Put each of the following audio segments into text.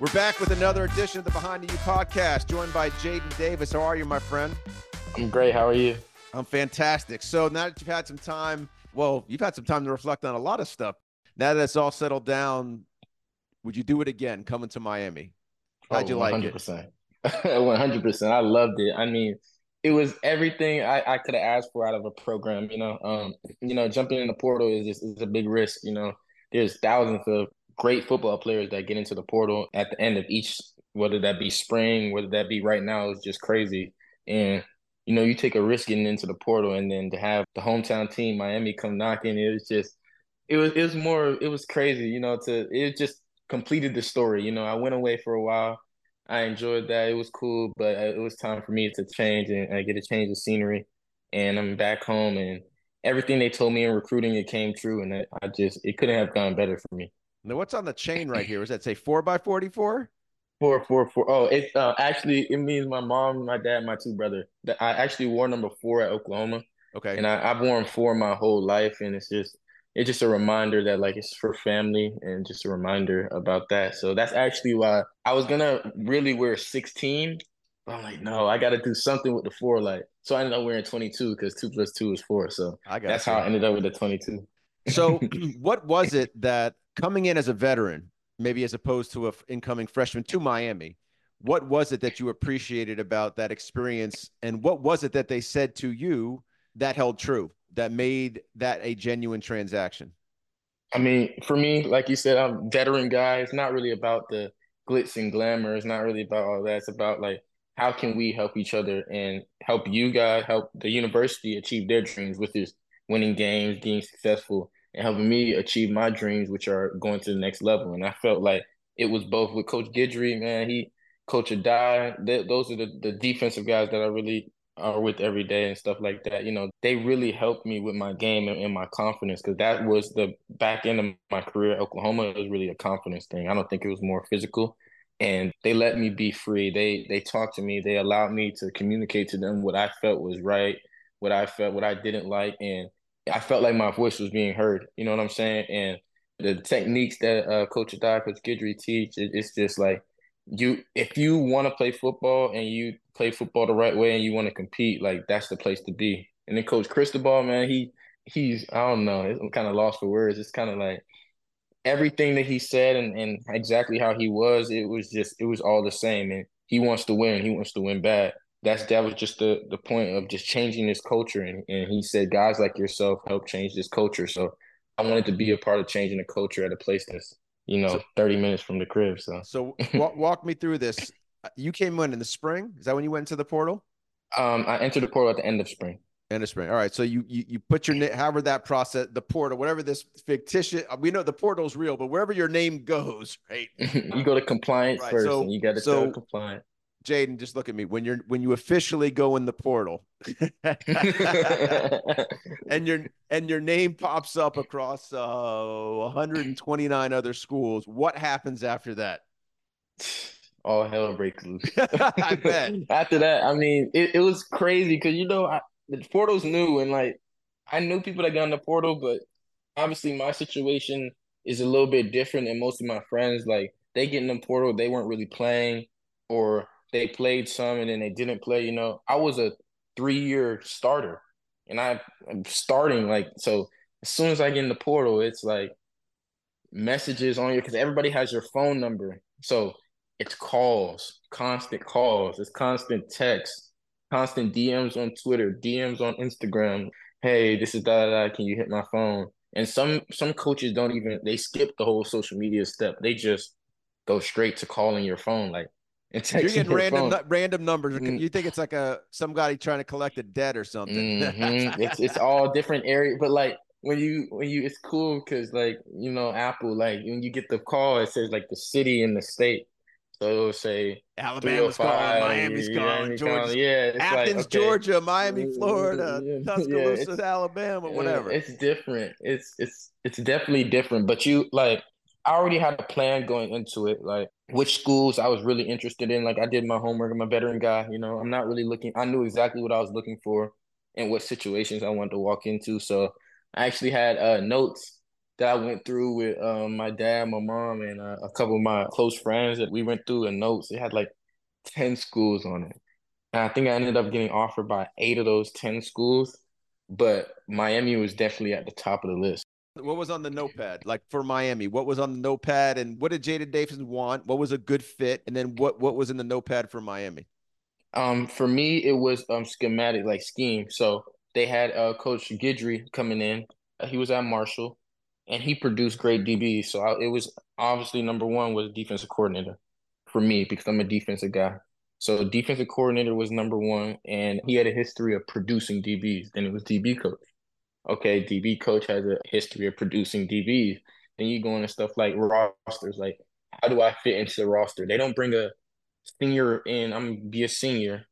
We're back with another edition of the Behind the U podcast, joined by Jaden Davis. How are you, my friend? I'm great. How are you? I'm fantastic. So now that you've had some time, well, you've had some time to reflect on a lot of stuff. Now that it's all settled down, would you do it again coming to Miami? How'd you oh, like 100%. it? 100%. I loved it. I mean, it was everything I, I could have asked for out of a program, you know. Um, you know, jumping in the portal is just is a big risk, you know. There's thousands of great football players that get into the portal at the end of each, whether that be spring, whether that be right now, is just crazy. And you know, you take a risk getting into the portal, and then to have the hometown team Miami come knocking, it was just, it was it was more, it was crazy. You know, to it just completed the story. You know, I went away for a while. I enjoyed that. It was cool, but uh, it was time for me to change and I get a change of scenery. And I'm back home, and everything they told me in recruiting it came true, and I just it couldn't have gone better for me. Now, what's on the chain right here? Does that say four by forty-four? Four, four, four. Oh, it uh, actually it means my mom, my dad, my two brother. That I actually wore number four at Oklahoma. Okay. And I, I've worn four my whole life, and it's just it's just a reminder that like it's for family and just a reminder about that. So that's actually why I was gonna really wear 16. But I'm like, no, I gotta do something with the four. Like, so I ended up wearing 22 because two plus two is four. So I got that's you. how I ended up with the 22. So what was it that coming in as a veteran, maybe as opposed to an incoming freshman to Miami, what was it that you appreciated about that experience? And what was it that they said to you that held true, that made that a genuine transaction? I mean, for me, like you said, I'm a veteran guy. It's not really about the glitz and glamour. It's not really about all that. It's about like how can we help each other and help you guys, help the university achieve their dreams, which is winning games, being successful, and helping me achieve my dreams, which are going to the next level. And I felt like it was both with Coach Guidry, man. He, Coach they, those are the, the defensive guys that I really are with every day and stuff like that. You know, they really helped me with my game and, and my confidence because that was the back end of my career at Oklahoma. It was really a confidence thing. I don't think it was more physical. And they let me be free. They they talked to me. They allowed me to communicate to them what I felt was right, what I felt, what I didn't like, and I felt like my voice was being heard. You know what I'm saying? And the techniques that uh, Coach Addae, Coach Guidry teach, it, it's just like you. If you want to play football and you play football the right way and you want to compete, like that's the place to be. And then Coach Cristobal, man, he he's I don't know, I'm kind of lost for words. It's kind of like everything that he said and, and exactly how he was, it was just it was all the same. And he wants to win. He wants to win bad that's that was just the the point of just changing this culture and, and he said guys like yourself help change this culture so i wanted to be a part of changing the culture at a place that's you know so, 30 minutes from the crib so so walk, walk me through this you came in in the spring is that when you went into the portal um i entered the portal at the end of spring End of spring. All right. So you you, you put your name, however that process, the portal, whatever this fictitious, we know the portal's real, but wherever your name goes, right? you go to compliance right. first, so, and you got to so, compliance. Jaden, just look at me. When you're when you officially go in the portal, and your and your name pops up across uh, 129 other schools, what happens after that? All hell breaks loose. I bet. After that, I mean, it, it was crazy because you know I, the portal's new and like I knew people that got in the portal, but obviously my situation is a little bit different than most of my friends. Like they get in the portal, they weren't really playing, or they played some and then they didn't play. You know, I was a three year starter and I, I'm starting like so. As soon as I get in the portal, it's like messages on you because everybody has your phone number. So it's calls, constant calls, it's constant text, constant DMs on Twitter, DMs on Instagram. Hey, this is da da. Can you hit my phone? And some some coaches don't even they skip the whole social media step. They just go straight to calling your phone. Like You're getting random random numbers. Mm. You think it's like a somebody trying to collect a debt or something. mm-hmm. It's it's all different area, but like when you when you it's cool because like you know Apple like when you get the call it says like the city and the state. So it'll say Alabama's calling, Miami's calling, Georgia, yeah, Athens, like, okay. Georgia, Miami, Florida, Tuscaloosa, yeah, Alabama, whatever. It's different. It's it's it's definitely different. But you like I already had a plan going into it, like which schools I was really interested in. Like I did my homework. I'm a veteran guy, you know. I'm not really looking. I knew exactly what I was looking for and what situations I wanted to walk into. So I actually had uh, notes that I went through with um, my dad, my mom, and uh, a couple of my close friends that we went through the notes. It had like 10 schools on it. And I think I ended up getting offered by eight of those 10 schools, but Miami was definitely at the top of the list. What was on the notepad? Like for Miami, what was on the notepad and what did Jaden Davis want? What was a good fit? And then what what was in the notepad for Miami? Um, for me, it was um schematic, like scheme. So they had uh Coach Guidry coming in. Uh, he was at Marshall, and he produced great DBs. So I, it was obviously number one was defensive coordinator for me because I'm a defensive guy. So defensive coordinator was number one, and he had a history of producing DBs. Then it was DB coach. Okay, DB coach has a history of producing DBs. Then you go into stuff like rosters, like how do I fit into the roster? They don't bring a senior in. I'm gonna be a senior.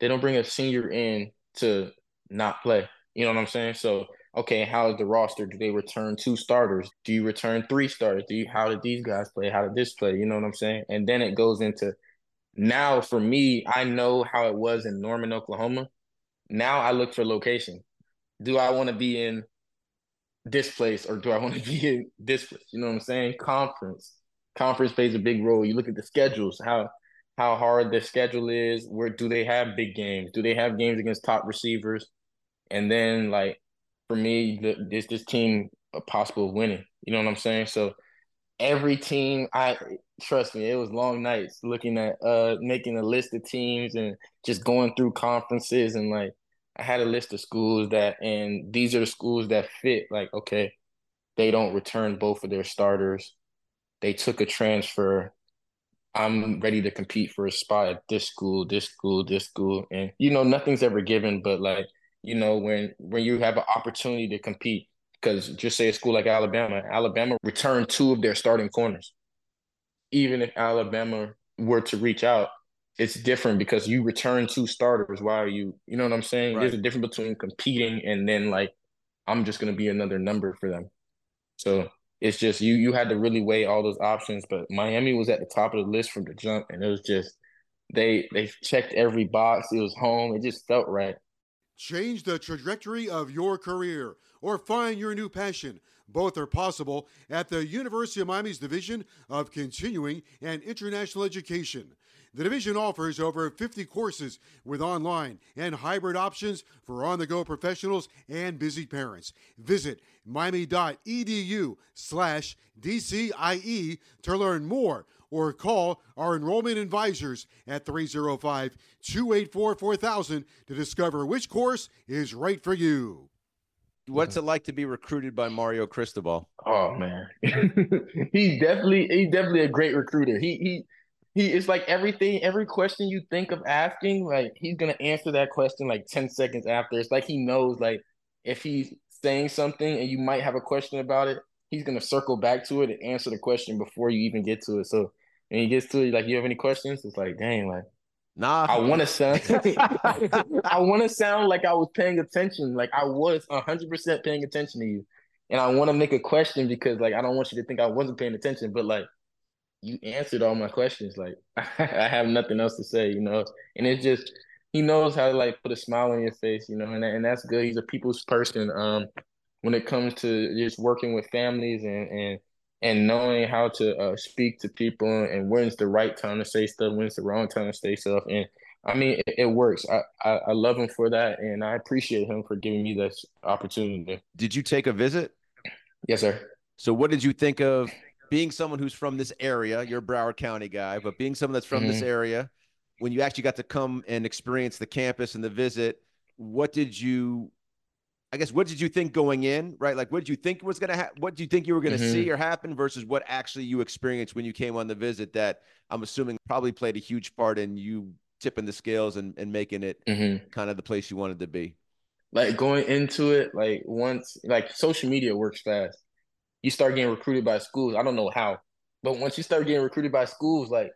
They don't bring a senior in to not play. You know what I'm saying? So okay, how is the roster? Do they return two starters? Do you return three starters? Do you how did these guys play? How did this play? You know what I'm saying? And then it goes into now for me, I know how it was in Norman, Oklahoma. Now I look for location. Do I want to be in this place or do I want to be in this place? You know what I'm saying? Conference. Conference plays a big role. You look at the schedules, how how hard the schedule is. Where do they have big games? Do they have games against top receivers? And then like for me, the, this this team a possible winning. You know what I'm saying? So every team, I trust me, it was long nights looking at uh making a list of teams and just going through conferences and like I had a list of schools that and these are the schools that fit like okay, they don't return both of their starters. They took a transfer. I'm ready to compete for a spot at this school, this school, this school. And you know, nothing's ever given, but like you know, when when you have an opportunity to compete, because just say a school like Alabama, Alabama returned two of their starting corners. Even if Alabama were to reach out, it's different because you return two starters. Why are you, you know what I'm saying? Right. There's a difference between competing and then like, I'm just going to be another number for them. So it's just you you had to really weigh all those options. But Miami was at the top of the list from the jump, and it was just they they checked every box. It was home. It just felt right. Change the trajectory of your career or find your new passion. Both are possible at the University of Miami's Division of Continuing and International Education. The division offers over 50 courses with online and hybrid options for on the go professionals and busy parents. Visit miami.edu slash DCIE to learn more or call our enrollment advisors at 305 284 4000 to discover which course is right for you. What's it like to be recruited by Mario Cristobal? Oh man, he's definitely he's definitely a great recruiter. He he he is like everything, every question you think of asking, like he's gonna answer that question like ten seconds after. It's like he knows like if he's saying something and you might have a question about it, he's gonna circle back to it and answer the question before you even get to it. So when he gets to it, like, you have any questions? It's like, dang, like, nah. I want to sound, I want to sound like I was paying attention, like I was hundred percent paying attention to you, and I want to make a question because, like, I don't want you to think I wasn't paying attention, but like, you answered all my questions. Like, I have nothing else to say, you know, and it's just he knows how to like put a smile on your face, you know, and and that's good. He's a people's person. Um, when it comes to just working with families and and and knowing how to uh, speak to people and when's the right time to say stuff, when's the wrong time to say stuff. And I mean, it, it works. I, I, I, love him for that. And I appreciate him for giving me this opportunity. Did you take a visit? Yes, sir. So what did you think of being someone who's from this area? You're a Broward County guy, but being someone that's from mm-hmm. this area, when you actually got to come and experience the campus and the visit, what did you I guess what did you think going in, right? Like what did you think was gonna happen? What do you think you were gonna mm-hmm. see or happen versus what actually you experienced when you came on the visit that I'm assuming probably played a huge part in you tipping the scales and, and making it mm-hmm. kind of the place you wanted to be? Like going into it, like once like social media works fast. You start getting recruited by schools. I don't know how, but once you start getting recruited by schools, like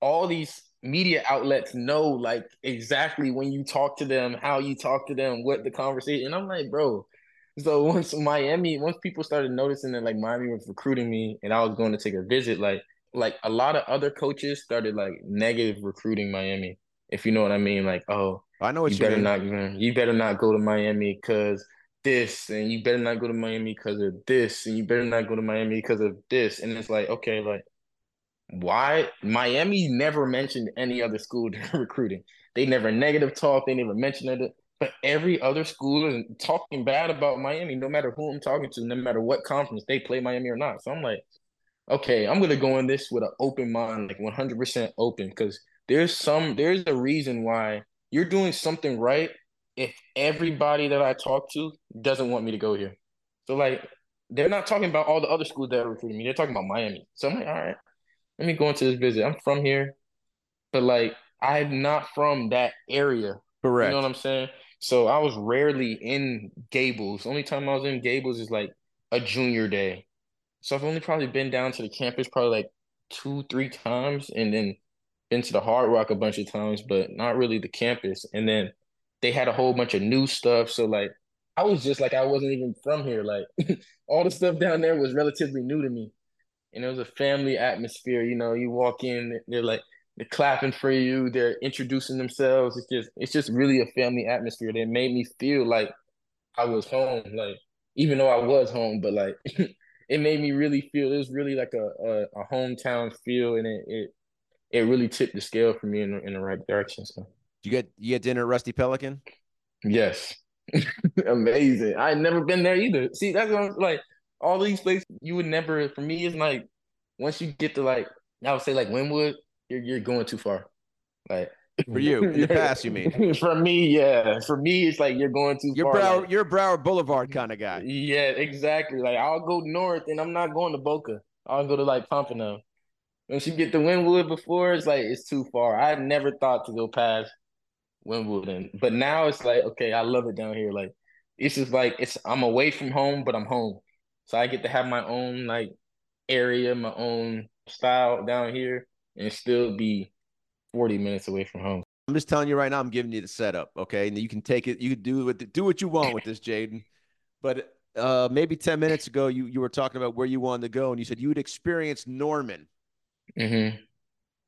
all these media outlets know like exactly when you talk to them, how you talk to them, what the conversation. And I'm like, bro. So once Miami, once people started noticing that like Miami was recruiting me and I was going to take a visit, like like a lot of other coaches started like negative recruiting Miami. If you know what I mean, like, oh, I know what you, you better mean. not you better not go to Miami because this, and you better not go to Miami because of this, and you better not go to Miami because of this. And it's like, okay, like why Miami never mentioned any other school recruiting. They never negative talk, they never mentioned it. But every other school is talking bad about Miami, no matter who I'm talking to, no matter what conference they play Miami or not. So I'm like, okay, I'm gonna go in this with an open mind, like 100% open, because there's some there's a reason why you're doing something right if everybody that I talk to doesn't want me to go here. So like they're not talking about all the other schools that are recruiting me. They're talking about Miami. So I'm like, all right, let me go into this visit. I'm from here, but like I'm not from that area. Correct. You know what I'm saying? So I was rarely in Gables. Only time I was in Gables is like a junior day. So I've only probably been down to the campus probably like two, three times, and then been to the Hard Rock a bunch of times, but not really the campus. And then they had a whole bunch of new stuff. So like I was just like I wasn't even from here. Like all the stuff down there was relatively new to me. And it was a family atmosphere. You know, you walk in, they're like they're clapping for you, they're introducing themselves. It's just it's just really a family atmosphere that made me feel like I was home. Like even though I was home, but like it made me really feel it was really like a a, a hometown feel, and it, it it really tipped the scale for me in in the right direction. So you get you get dinner at Rusty Pelican? Yes. Amazing. I had never been there either. See, that's what I'm like. All these places you would never. For me, it's like once you get to like I would say like Wynwood, you're you're going too far. Like for you, the past, you mean? For me, yeah. For me, it's like you're going too you're far. Broward, like, you're Broward Boulevard kind of guy. Yeah, exactly. Like I'll go north, and I'm not going to Boca. I'll go to like Pompano. Once you get to Wynwood before, it's like it's too far. I never thought to go past Wimbledon. But now it's like, okay, I love it down here. Like it's just like it's I'm away from home, but I'm home. So I get to have my own like area, my own style down here, and still be 40 minutes away from home. I'm just telling you right now, I'm giving you the setup, okay? And you can take it, you can do it, do what you want with this, Jaden. But uh, maybe 10 minutes ago, you you were talking about where you wanted to go, and you said you would experience Norman. Mm-hmm.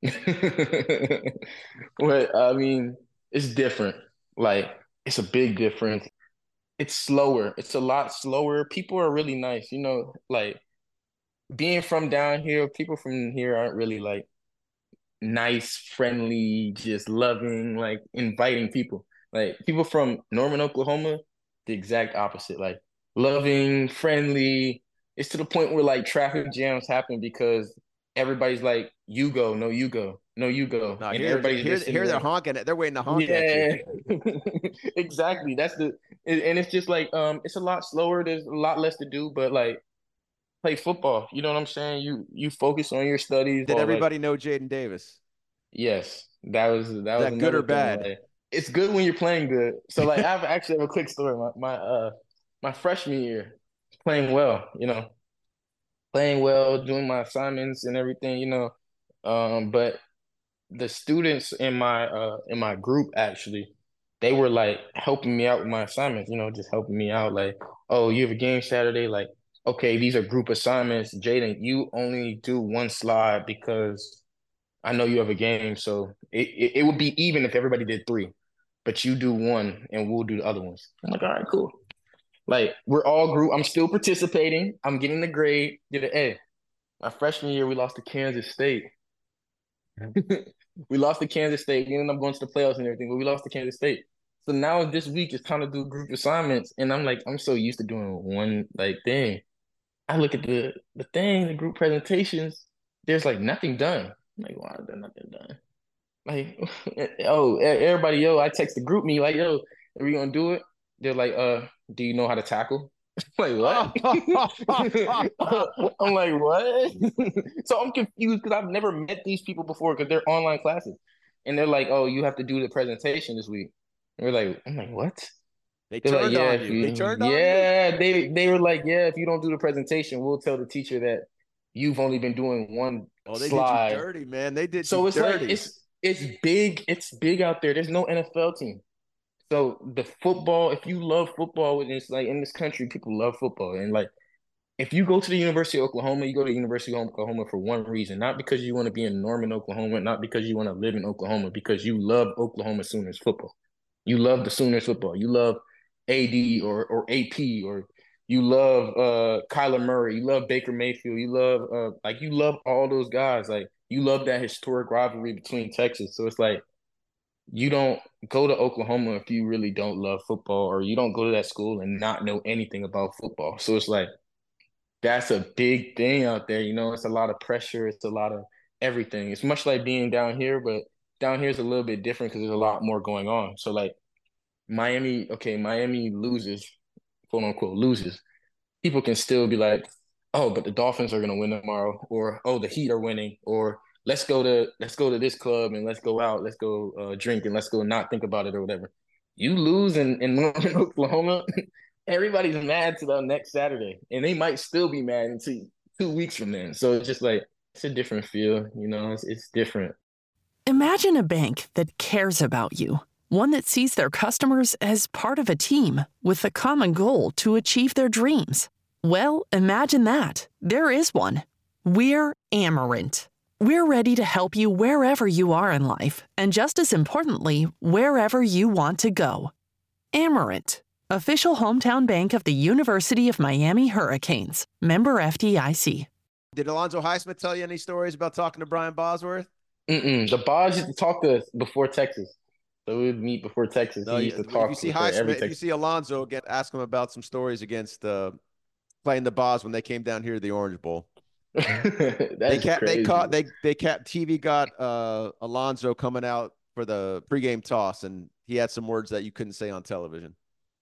well, I mean, it's different. Like it's a big difference. It's slower. It's a lot slower. People are really nice. You know, like being from down here, people from here aren't really like nice, friendly, just loving, like inviting people. Like people from Norman, Oklahoma, the exact opposite. Like loving, friendly. It's to the point where like traffic jams happen because everybody's like, "You go, no, you go." no, you go. No, and here, everybody's here, here they're honking. It. They're waiting to honk yeah. exactly. That's the and it's just like um, it's a lot slower. There's a lot less to do, but like play football. You know what I'm saying? You you focus on your studies. Did everybody like, know Jaden Davis? Yes, that was that, that was good or bad. Like, it's good when you're playing good. So like I have actually have a quick story. My my uh my freshman year, playing well. You know, playing well, doing my assignments and everything. You know, um, but the students in my uh in my group actually they were like helping me out with my assignments you know just helping me out like oh you have a game saturday like okay these are group assignments. Jaden you only do one slide because i know you have a game so it, it, it would be even if everybody did three but you do one and we'll do the other ones. I'm like all right cool like we're all group i'm still participating i'm getting the grade get an a my freshman year we lost to kansas state we lost to Kansas State. We ended up going to the playoffs and everything, but we lost to Kansas State. So now this week it's time to do group assignments, and I'm like, I'm so used to doing one like thing. I look at the the thing, the group presentations. There's like nothing done. I'm like, why is there nothing done? Like, oh, everybody, yo, I text the group me like, yo, are we gonna do it? They're like, uh, do you know how to tackle? like what? I'm like what? so I'm confused because I've never met these people before because they're online classes, and they're like, "Oh, you have to do the presentation this week." And we're like, "I'm like what?" They they're turned like, yeah, on you. you. They turned yeah, on Yeah, they they were like, "Yeah, if you don't do the presentation, we'll tell the teacher that you've only been doing one oh, they slide." Did you dirty man. They did. So it's dirty. like it's it's big. It's big out there. There's no NFL team. So the football, if you love football, and it's like in this country, people love football, and like if you go to the University of Oklahoma, you go to the University of Oklahoma for one reason, not because you want to be in Norman, Oklahoma, not because you want to live in Oklahoma, because you love Oklahoma Sooners football. You love the Sooners football. You love AD or or AP or you love uh Kyler Murray, you love Baker Mayfield, you love uh like you love all those guys. Like you love that historic rivalry between Texas. So it's like you don't go to Oklahoma if you really don't love football, or you don't go to that school and not know anything about football. So it's like that's a big thing out there. You know, it's a lot of pressure. It's a lot of everything. It's much like being down here, but down here is a little bit different because there's a lot more going on. So like Miami, okay, Miami loses, quote unquote, loses. People can still be like, oh, but the Dolphins are gonna win tomorrow, or oh, the Heat are winning, or let's go to let's go to this club and let's go out, let's go uh, drink and let's go not think about it or whatever. You lose in in Oklahoma, everybody's mad to the next Saturday, and they might still be mad until two weeks from then. So it's just like it's a different feel, you know. It's it's different. Imagine a bank that cares about you, one that sees their customers as part of a team with a common goal to achieve their dreams. Well, imagine that. There is one. We're Amerant. We're ready to help you wherever you are in life, and just as importantly, wherever you want to go. Amerant, official hometown bank of the University of Miami Hurricanes, member FDIC. Did Alonzo Highsmith tell you any stories about talking to Brian Bosworth? Mm-mm. The Boz used to talk to us before Texas. So we would meet before Texas. No, he used you, to talk if you see Highsmith, if you see Alonzo, get ask him about some stories against uh, playing the Boz when they came down here to the Orange Bowl. they kept they caught they they kept TV got uh Alonzo coming out for the pregame toss and he had some words that you couldn't say on television.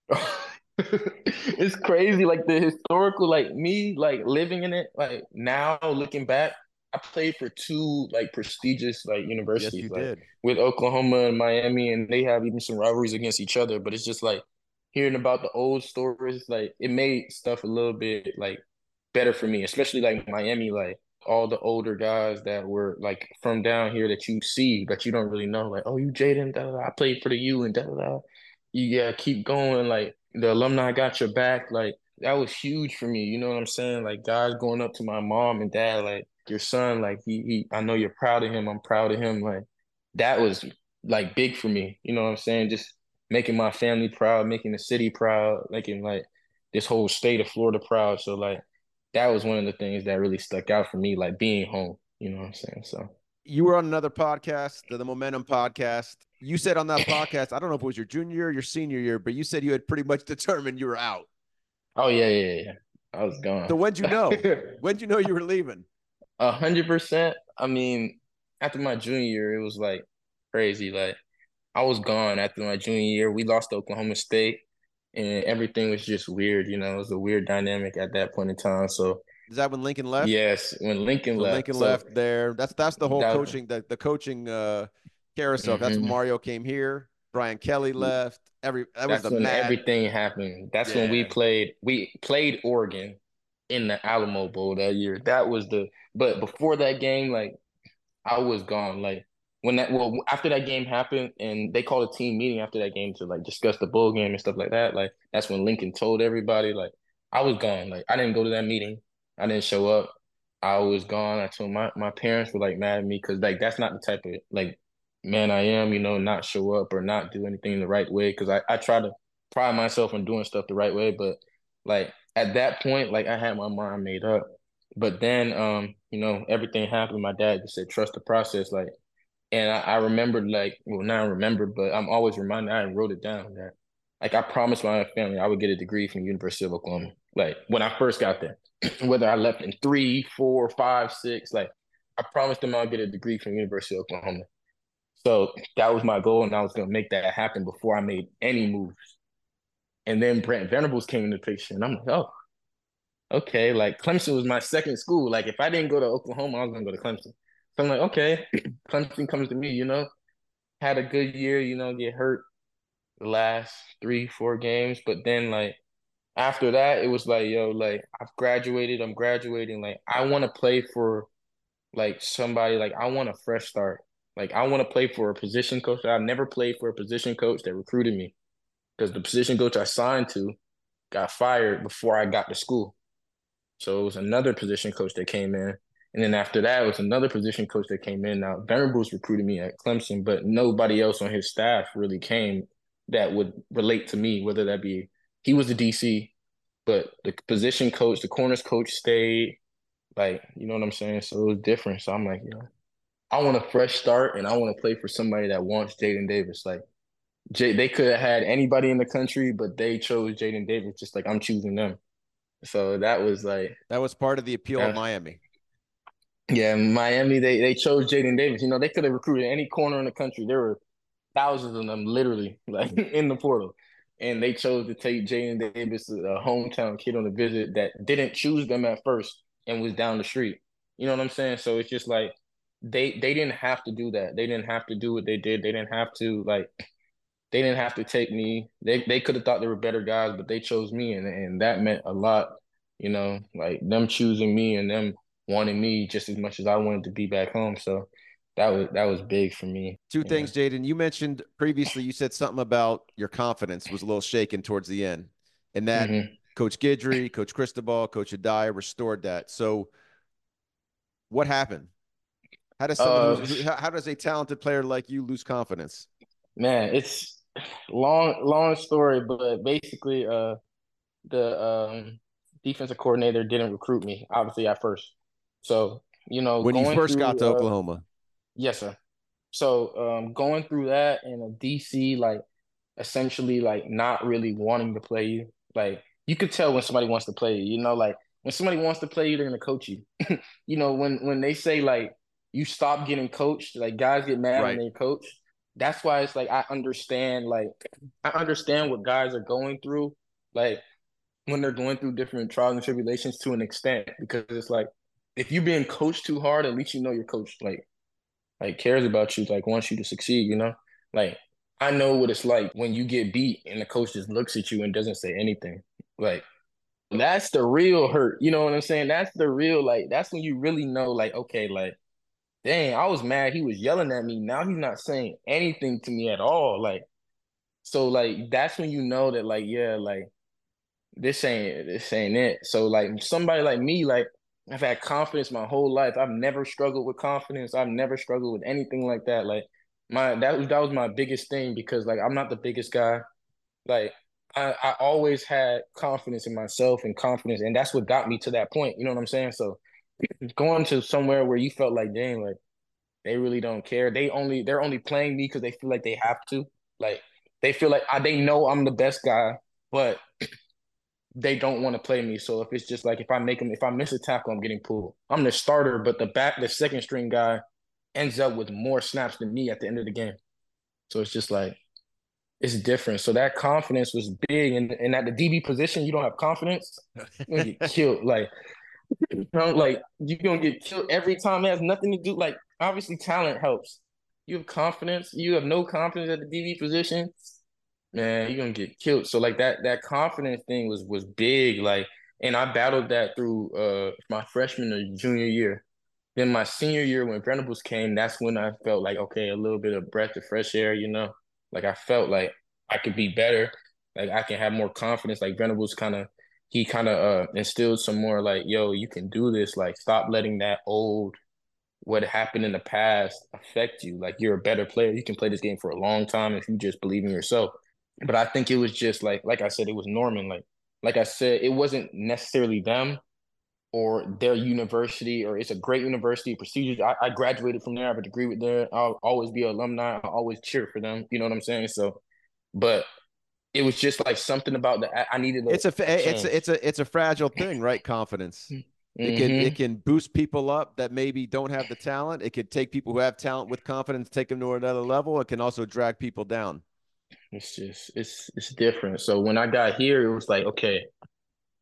it's crazy, like the historical, like me, like living in it, like now looking back, I played for two like prestigious like Yes, universities, you like did. with Oklahoma and Miami, and they have even some rivalries against each other. But it's just like hearing about the old stories, like it made stuff a little bit like better for me, especially like Miami, like all the older guys that were like from down here that you see, but you don't really know, like, oh, you Jaden, I played for the U and da da da. You gotta keep going, like the alumni got your back, like that was huge for me. You know what I'm saying? Like guys going up to my mom and dad, like your son, like he he I know you're proud of him, I'm proud of him. Like that was like big for me. You know what I'm saying? Just making my family proud, making the city proud, making like this whole state of Florida proud. So like that was one of the things that really stuck out for me, like being home. You know what I'm saying? So You were on another podcast, the, the Momentum podcast. You said on that podcast, I don't know if it was your junior year or your senior year, but you said you had pretty much determined you were out. oh yeah, yeah, yeah. I was gone. So when'd you know? When'd you know you were leaving? A hundred percent. I mean, after my junior year, it was like crazy. Like I was gone after my junior year. We lost to Oklahoma State, and everything was just weird. You know, it was a weird dynamic at that point in time. So Is that when Lincoln left? yes, when Lincoln When left, Lincoln so- left there. That's that's the whole That- coaching the, the coaching uh carousel. That's when Mhm. Mario came here. Brian Kelly left. Every that was That's the when mad. everything happened. That's when we played. We played Oregon in the Alamo Bowl that year. That was the. But before that game, like I was gone. Like when that. Well, after that game happened, and they called a team meeting after that game to like discuss the bowl game and stuff like that. Like that's when Lincoln told everybody. Like I was gone. Like I didn't go to that meeting. I didn't show up. I was gone. I told my my parents were like mad at me because like that's not the type of like man I am, you know, not show up or not do anything the right way. Cause I, I try to pride myself on doing stuff the right way. But like at that point, like I had my mind made up. But then um, you know, everything happened. My dad just said, trust the process. Like and I, I remembered like well now I remember, but I'm always reminded I wrote it down that like I promised my family I would get a degree from University of Oklahoma. Like when I first got there. Whether I left in three, four, five, six, like I promised them I'll get a degree from University of Oklahoma. So that was my goal, and I was gonna make that happen before I made any moves. And then Brent Venables came into picture, and I'm like, oh, okay. Like Clemson was my second school. Like if I didn't go to Oklahoma, I was gonna go to Clemson. So I'm like, okay, Clemson comes to me, you know. Had a good year, you know, get hurt the last three, four games, but then like after that, it was like, yo, like I've graduated, I'm graduating. Like I want to play for like somebody, like I want a fresh start. Like I want to play for a position coach. I've never played for a position coach that recruited me because the position coach I signed to got fired before I got to school. So it was another position coach that came in. And then after that, it was another position coach that came in. Now, Venables recruited me at Clemson, but nobody else on his staff really came that would relate to me, whether that be he was the DC, but the position coach, the corners coach stayed. Like, you know what I'm saying? So it was different. So I'm like, you know, I want a fresh start and I want to play for somebody that wants Jaden Davis. Like, Jay, they could have had anybody in the country, but they chose Jaden Davis. Just like I'm choosing them. So that was like that was part of the appeal of Miami. Yeah, Miami they they chose Jaden Davis. You know they could have recruited any corner in the country. There were thousands of them literally like in the portal, and they chose to take Jaden Davis, a hometown kid, on a visit that didn't choose them at first and was down the street. You know what I'm saying? So it's just like they they didn't have to do that. They didn't have to do what they did. They didn't have to like they didn't have to take me. They they could have thought they were better guys, but they chose me, and and that meant a lot. You know, like them choosing me and them wanting me just as much as I wanted to be back home. So that was that was big for me. Two things, Jaden. You mentioned previously. You said something about your confidence was a little shaken towards the end, and that mm-hmm. Coach Guidry, Coach Cristobal, Coach Addae restored that. So, what happened? How does someone uh, how does a talented player like you lose confidence? Man, it's long long story, but basically, uh, the um, defensive coordinator didn't recruit me obviously at first. So you know, when you first through, got to uh, Oklahoma, yes, sir. So um, going through that and a DC like essentially like not really wanting to play you, like you could tell when somebody wants to play you. You know, like when somebody wants to play you, they're gonna coach you. you know, when when they say like you stop getting coached, like guys get mad right. when they coach that's why it's like I understand like I understand what guys are going through like when they're going through different trials and tribulations to an extent because it's like if you're being coached too hard at least you know your coach like like cares about you like wants you to succeed you know like I know what it's like when you get beat and the coach just looks at you and doesn't say anything like that's the real hurt you know what I'm saying that's the real like that's when you really know like okay like dang, I was mad he was yelling at me. Now he's not saying anything to me at all. Like, so like that's when you know that like, yeah, like this ain't this ain't it. So like somebody like me, like I've had confidence my whole life. I've never struggled with confidence. I've never struggled with anything like that. Like my that was that was my biggest thing because like I'm not the biggest guy. Like I, I always had confidence in myself and confidence, and that's what got me to that point. You know what I'm saying? So going to somewhere where you felt like, dang, like they really don't care. They only they're only playing me because they feel like they have to. Like they feel like I, they know I'm the best guy, but they don't want to play me. So if it's just like if I make them, if I miss a tackle, I'm getting pulled. I'm the starter, but the back, the second string guy ends up with more snaps than me at the end of the game. So it's just like it's different. So that confidence was big, and and at the DB position, you don't have confidence, you get killed. Like you know, like you're gonna get killed every time. It has nothing to do. Like obviously, talent helps. You have confidence. You have no confidence at the DB position. Man, you're gonna get killed. So like that that confidence thing was was big. Like, and I battled that through uh my freshman or junior year. Then my senior year when Venables came, that's when I felt like okay, a little bit of breath of fresh air. You know, like I felt like I could be better. Like I can have more confidence. Like Venables kind of he kind of uh, instilled some more like, yo, you can do this. Like, stop letting that old what happened in the past affect you. Like, you're a better player. You can play this game for a long time if you just believe in yourself. But I think it was just like, like I said, it was Norman. Like, like I said, it wasn't necessarily them or their university, or it's a great university. Procedures. I, I graduated from there. I have a degree with there. I'll always be an alumni. I'll always cheer for them. You know what I'm saying? So, but it was just like something about that. I needed. A, it's a it's a, it's a it's a fragile thing, right? Confidence. It can it mm-hmm. can boost people up that maybe don't have the talent. It could take people who have talent with confidence, take them to another level. It can also drag people down. It's just it's it's different. So when I got here, it was like okay,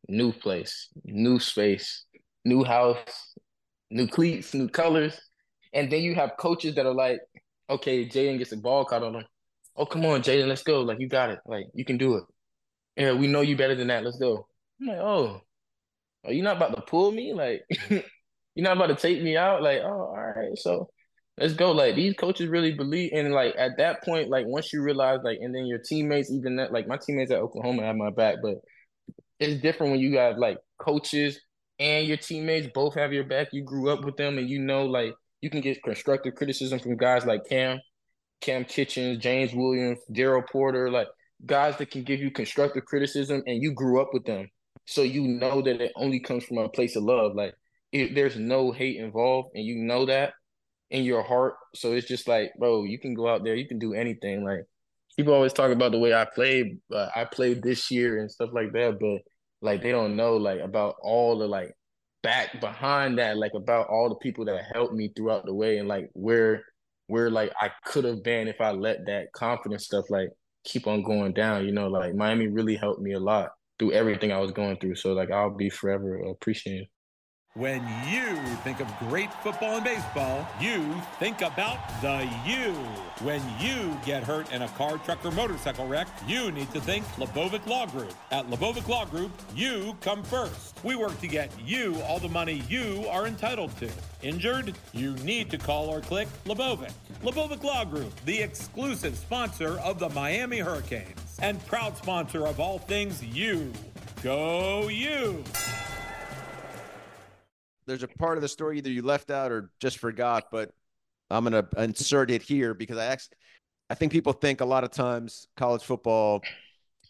new place, new space, new house, new cleats, new colors, and then you have coaches that are like, okay, Jaden gets a ball caught on him oh come on, Jaden, let's go. Like you got it. Like you can do it. Yeah, we know you better than that. Let's go. I'm like, oh, are you not about to pull me? Like you're not about to take me out? Like, oh, all right, so let's go. Like these coaches really believe and like at that point, like once you realize like and then your teammates, even that like my teammates at Oklahoma have my back, but it's different when you have like coaches and your teammates both have your back. You grew up with them and you know like you can get constructive criticism from guys like Cam Cam Kitchens, James Williams, Daryl Porter, like guys that can give you constructive criticism and you grew up with them. So you know that it only comes from a place of love. Like if there's no hate involved and you know that in your heart. So it's just like, bro, you can go out there, you can do anything. Like people always talk about the way I played, uh, I played this year and stuff like that, but like they don't know like about all the like back behind that, like about all the people that helped me throughout the way and like where where like I could have been if I let that confidence stuff like keep on going down. You know, like Miami really helped me a lot through everything I was going through. So like I'll be forever appreciative. When you think of great football and baseball, you think about the U. When you get hurt in a car, truck, or motorcycle wreck, you need to think Lebovic Law Group. At Lebovic Law Group, you come first. We work to get you all the money you are entitled to. Injured? You need to call or click Lebovic. Lebovic Law Group, the exclusive sponsor of the Miami Hurricanes and proud sponsor of all things you. Go you! There's a part of the story either you left out or just forgot, but I'm gonna insert it here because I actually I think people think a lot of times college football,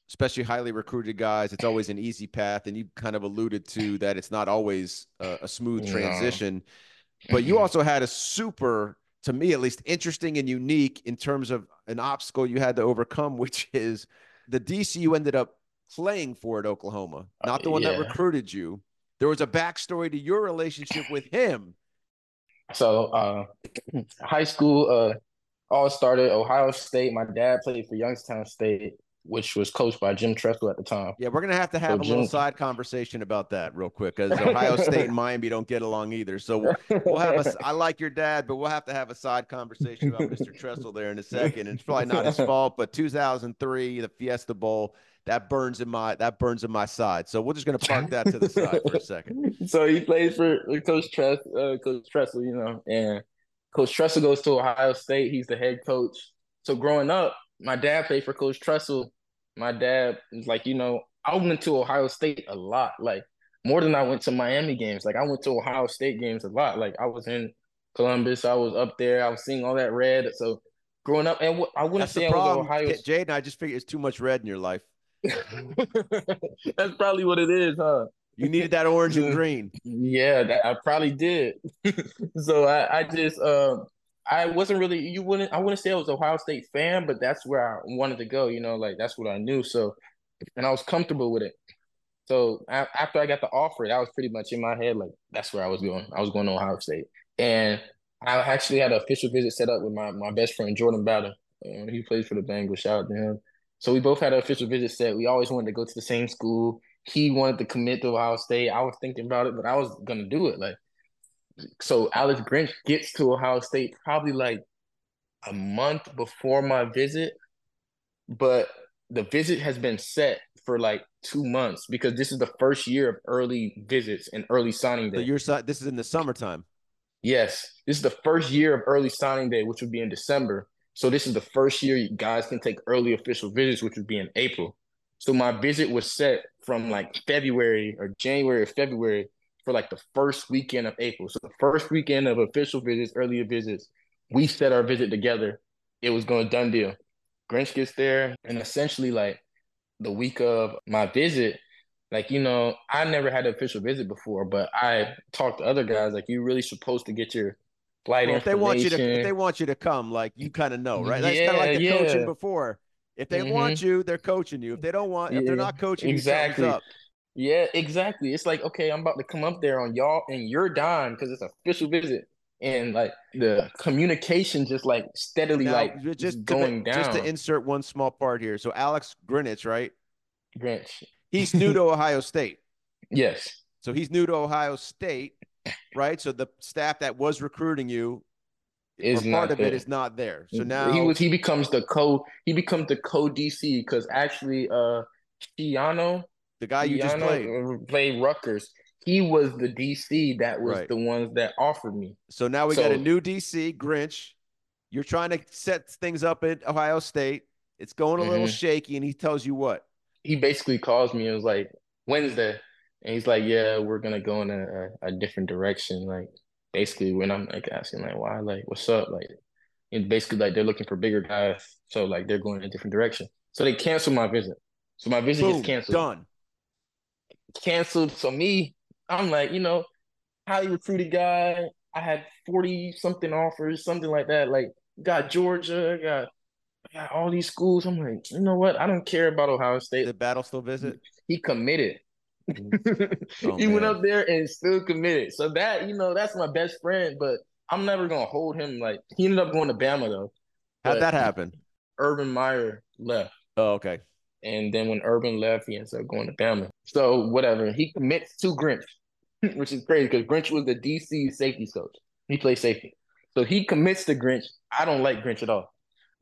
especially highly recruited guys, it's always an easy path, and you kind of alluded to that it's not always a, a smooth transition. No. But you mm-hmm. also had a super, to me at least, interesting and unique in terms of an obstacle you had to overcome, which is the DC you ended up playing for at Oklahoma, not the one yeah. that recruited you there was a backstory to your relationship with him. So, uh, high school, uh, all started Ohio State. My dad played for Youngstown State, which was coached by Jim Tressel at the time. Yeah, we're gonna have to have so a Jim... little side conversation about that real quick because Ohio State and Miami don't get along either. So we'll have a. I like your dad, but we'll have to have a side conversation about Mr. Tressel there in a second. And it's probably not his fault, but 2003, the Fiesta Bowl that burns in my that burns in my side. So we're just gonna park that to the side for a second. So he plays for Coach Tress, uh, Coach Tressel, you know, and Coach Tressel goes to Ohio State. He's the head coach. So growing up, my dad played for Coach Tressel. My dad was like, you know, I went to Ohio State a lot, like more than I went to Miami games. Like I went to Ohio State games a lot. Like I was in Columbus, I was up there, I was seeing all that red. So growing up, and I wouldn't That's say I was Ohio. Jaden, I just figured it's too much red in your life. That's probably what it is, huh? You needed that orange and green. Yeah, that, I probably did. so I, I just um I wasn't really you wouldn't I wouldn't say I was Ohio State fan, but that's where I wanted to go, you know, like that's what I knew. So and I was comfortable with it. So I, after I got the offer, that was pretty much in my head, like that's where I was going. I was going to Ohio State. And I actually had an official visit set up with my, my best friend Jordan Battle. And he plays for the Bengals. Shout out to him. So we both had an official visit set. We always wanted to go to the same school. He wanted to commit to Ohio State. I was thinking about it, but I was gonna do it. Like, so Alex Grinch gets to Ohio State probably like a month before my visit, but the visit has been set for like two months because this is the first year of early visits and early signing day. So you're this is in the summertime. Yes, this is the first year of early signing day, which would be in December. So this is the first year you guys can take early official visits, which would be in April. So my visit was set from like February or January or February for like the first weekend of April. So the first weekend of official visits, earlier visits, we set our visit together. It was going done deal. Grinch gets there, and essentially like the week of my visit, like you know, I never had an official visit before, but I talked to other guys like you're really supposed to get your flight well, if they want you to if they want you to come like you kind of know right? That's yeah, kind of like the yeah. coaching before. If they mm-hmm. want you they're coaching you. If they don't want yeah. if they're not coaching exactly. yeah exactly. It's like okay i'm about to come up there on y'all and you're dime because it's an official visit. And like the communication just like steadily now, like just, just going to, down just to insert one small part here. So alex Grinch, right? Grinch. he's new to ohio state. Yes. So he's new to ohio state right? So the staff that was recruiting you is part of there. it is not there. So now he was he becomes the co he becomes the co DC because actually uh Schiano, the guy you just played played Rutgers. He was the DC that was right. the ones that offered me. So now we so, got a new DC, Grinch. You're trying to set things up at Ohio State. It's going a little mm-hmm. shaky, and he tells you what? He basically calls me and was like, Wednesday. And he's like, yeah, we're gonna go in a, a, different direction. Like basically, when I'm like asking like, why, like, what's up, like, and basically like they're looking for bigger guys, so like they're going in a different direction. So they canceled my visit. So my visit Boom, gets canceled. done. Canceled. So me, I'm like, you know, highly recruited guy. I had 40 something offers, something like that. Like got Georgia, got got all these schools. I'm like, you know what? I don't care about Ohio State. The Battle still visit? He committed. Mm-hmm. Oh, he went up there and still committed. So that, you know, that's my best friend, but I'm never gonna hold him like he ended up going to Bama though. How'd that happen? Urban Meyer left. Oh, okay. And then when Urban left, he ends up going to Bama. So whatever. He commits to Grinch, which is crazy because Grinch was the DC safety coach. He played safety. So he commits to Grinch. I don't like Grinch at all.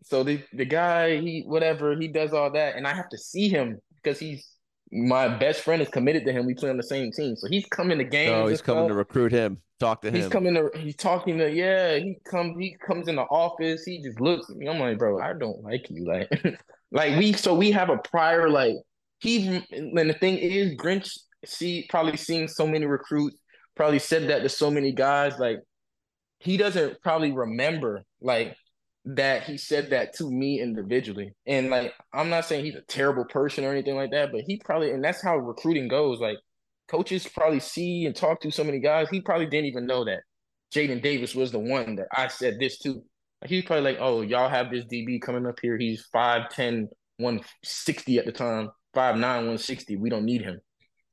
So the the guy, he whatever, he does all that, and I have to see him because he's my best friend is committed to him. We play on the same team. So he's coming to games. Oh, he's coming stuff. to recruit him. Talk to him. He's coming to he's talking to yeah, he comes he comes in the office, he just looks at me. I'm like, bro, I don't like you. Like like we so we have a prior like he and the thing is Grinch see probably seeing so many recruits, probably said that to so many guys, like he doesn't probably remember like that he said that to me individually. And like I'm not saying he's a terrible person or anything like that, but he probably and that's how recruiting goes. Like coaches probably see and talk to so many guys. He probably didn't even know that Jaden Davis was the one that I said this to. He's probably like, oh, y'all have this DB coming up here. He's 5'10, 160 at the time, 5'9, 160. We don't need him.